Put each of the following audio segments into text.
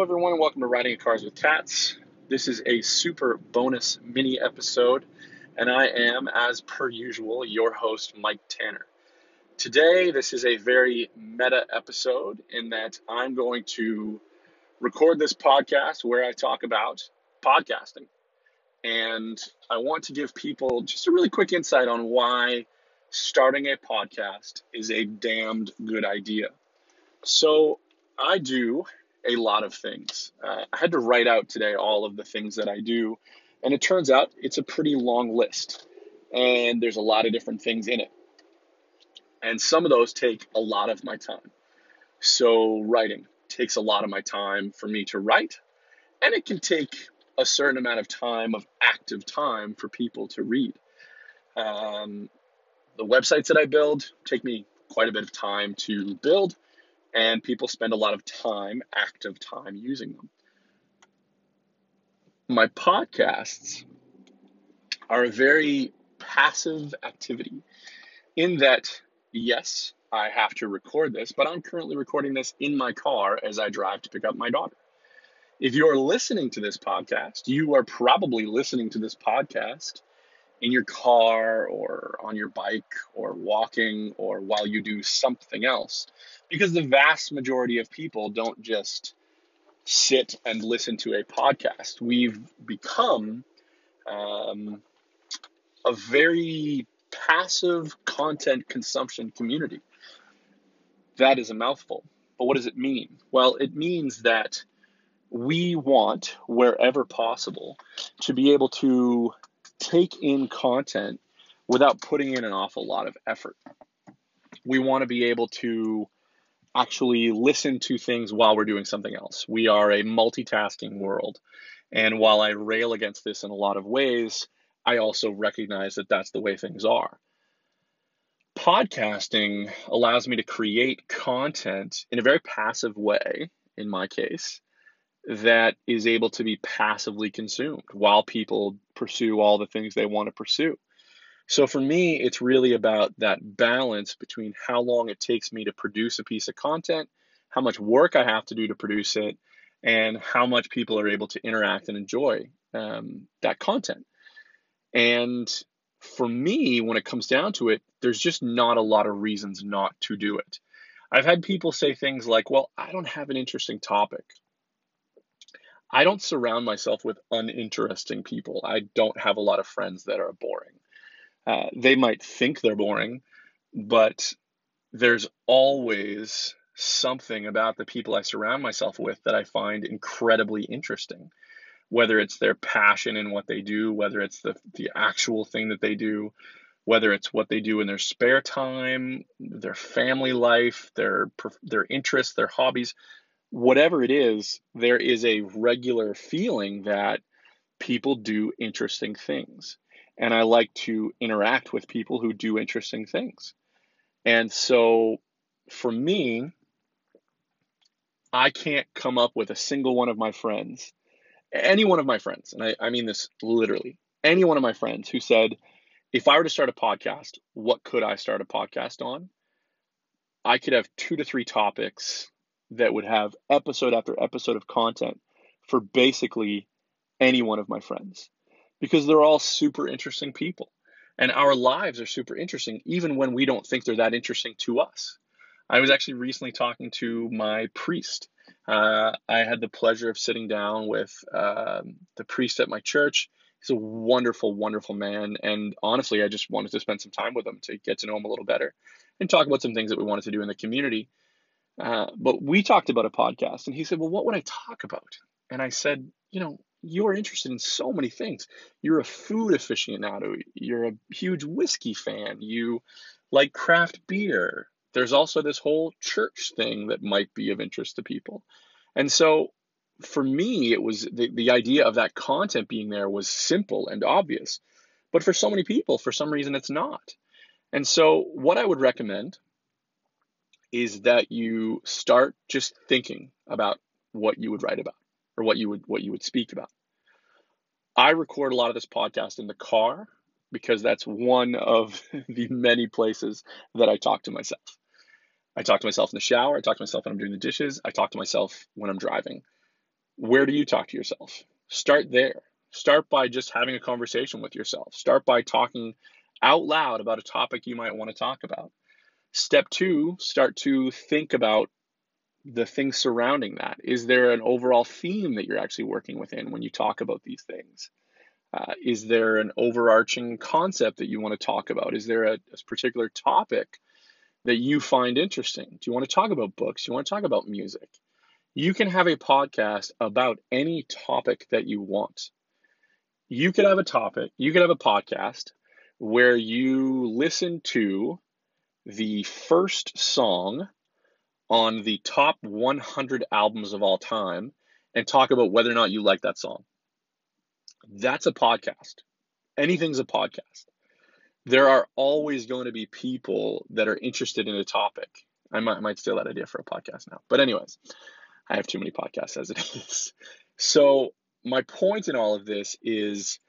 Hello, everyone. Welcome to Riding Cars with Cats. This is a super bonus mini episode, and I am, as per usual, your host, Mike Tanner. Today, this is a very meta episode in that I'm going to record this podcast where I talk about podcasting. And I want to give people just a really quick insight on why starting a podcast is a damned good idea. So, I do a lot of things. Uh, I had to write out today all of the things that I do, and it turns out it's a pretty long list, and there's a lot of different things in it. And some of those take a lot of my time. So, writing takes a lot of my time for me to write, and it can take a certain amount of time of active time for people to read. Um, the websites that I build take me quite a bit of time to build and people spend a lot of time, active time, using them. My podcasts are a very passive activity in that, yes, I have to record this, but I'm currently recording this in my car as I drive to pick up my daughter. If you're listening to this podcast, you are probably listening to this podcast in your car or on your bike or walking or while you do something else. Because the vast majority of people don't just sit and listen to a podcast. We've become um, a very passive content consumption community. That is a mouthful. But what does it mean? Well, it means that we want, wherever possible, to be able to take in content without putting in an awful lot of effort. We want to be able to actually listen to things while we're doing something else. We are a multitasking world. And while I rail against this in a lot of ways, I also recognize that that's the way things are. Podcasting allows me to create content in a very passive way, in my case, that is able to be passively consumed while people pursue all the things they want to pursue. So for me, it's really about that balance between how long it takes me to produce a piece of content, how much work I have to do to produce it, and how much people are able to interact and enjoy um, that content. And for me, when it comes down to it, there's just not a lot of reasons not to do it. I've had people say things like, well, I don't have an interesting topic, I don't surround myself with uninteresting people. I don't have a lot of friends that are boring. Uh, they might think they're boring, but there's always something about the people I surround myself with that I find incredibly interesting. Whether it's their passion in what they do, whether it's the, the actual thing that they do, whether it's what they do in their spare time, their family life, their their interests, their hobbies, whatever it is, there is a regular feeling that people do interesting things. And I like to interact with people who do interesting things. And so for me, I can't come up with a single one of my friends, any one of my friends, and I, I mean this literally, any one of my friends who said, if I were to start a podcast, what could I start a podcast on? I could have two to three topics that would have episode after episode of content for basically any one of my friends. Because they're all super interesting people. And our lives are super interesting even when we don't think they're that interesting to us. I was actually recently talking to my priest. Uh, i had the pleasure of sitting down with uh, the priest at my church. He's a wonderful wonderful man. And honestly i just wanted to spend some time with him to get to know him a little better and talk about some things that we wanted to do in the community uh, but we talked about a podcast, and he said, Well, what would I talk about? And I said, You know, you're interested in so many things. You're a food aficionado, you're a huge whiskey fan, you like craft beer. There's also this whole church thing that might be of interest to people. And so for me, it was the, the idea of that content being there was simple and obvious. But for so many people, for some reason, it's not. And so, what I would recommend is that you start just thinking about what you would write about or what you would what you would speak about. I record a lot of this podcast in the car because that's one of the many places that I talk to myself. I talk to myself in the shower, I talk to myself when I'm doing the dishes, I talk to myself when I'm driving. Where do you talk to yourself? Start there. Start by just having a conversation with yourself. Start by talking out loud about a topic you might want to talk about. Step two, start to think about the things surrounding that. Is there an overall theme that you're actually working within when you talk about these things? Uh, is there an overarching concept that you want to talk about? Is there a, a, particular topic that you find interesting? Do you want to talk about books? Do you want to talk about music? You can have a podcast about any topic that you want. You could have a topic, you could have a podcast where you listen to the first song on the top 100 albums of all time and talk about whether or not you like that song. That's a podcast. Anything's a podcast. There are always going to be people that are interested in a topic. I might, I might steal that idea for a podcast now. But, anyways, I have too many podcasts as it is. So, my point in all of this is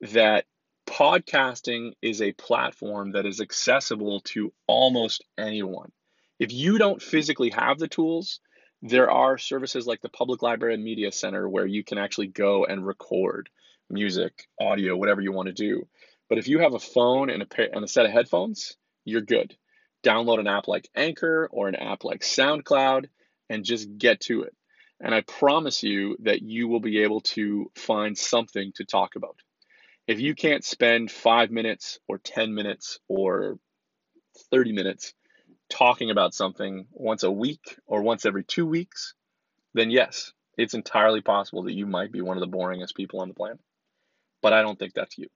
that podcasting is a platform that is accessible to almost anyone. If you don't physically have the tools, there are services like the Public Library and Media Center where you can actually go and record music, audio, whatever you want to do. But if you have a phone and a, pair, and a set of headphones, you're good. Download an app like Anchor or an app like SoundCloud and just get to it. And I promise you that you will be able to find something to talk about if you can't spend five minutes or 10 minutes or 30 minutes talking about something once a week or once every two weeks, then yes, it's entirely possible that you might be one of the boringest people on the planet. But I don't think that's you.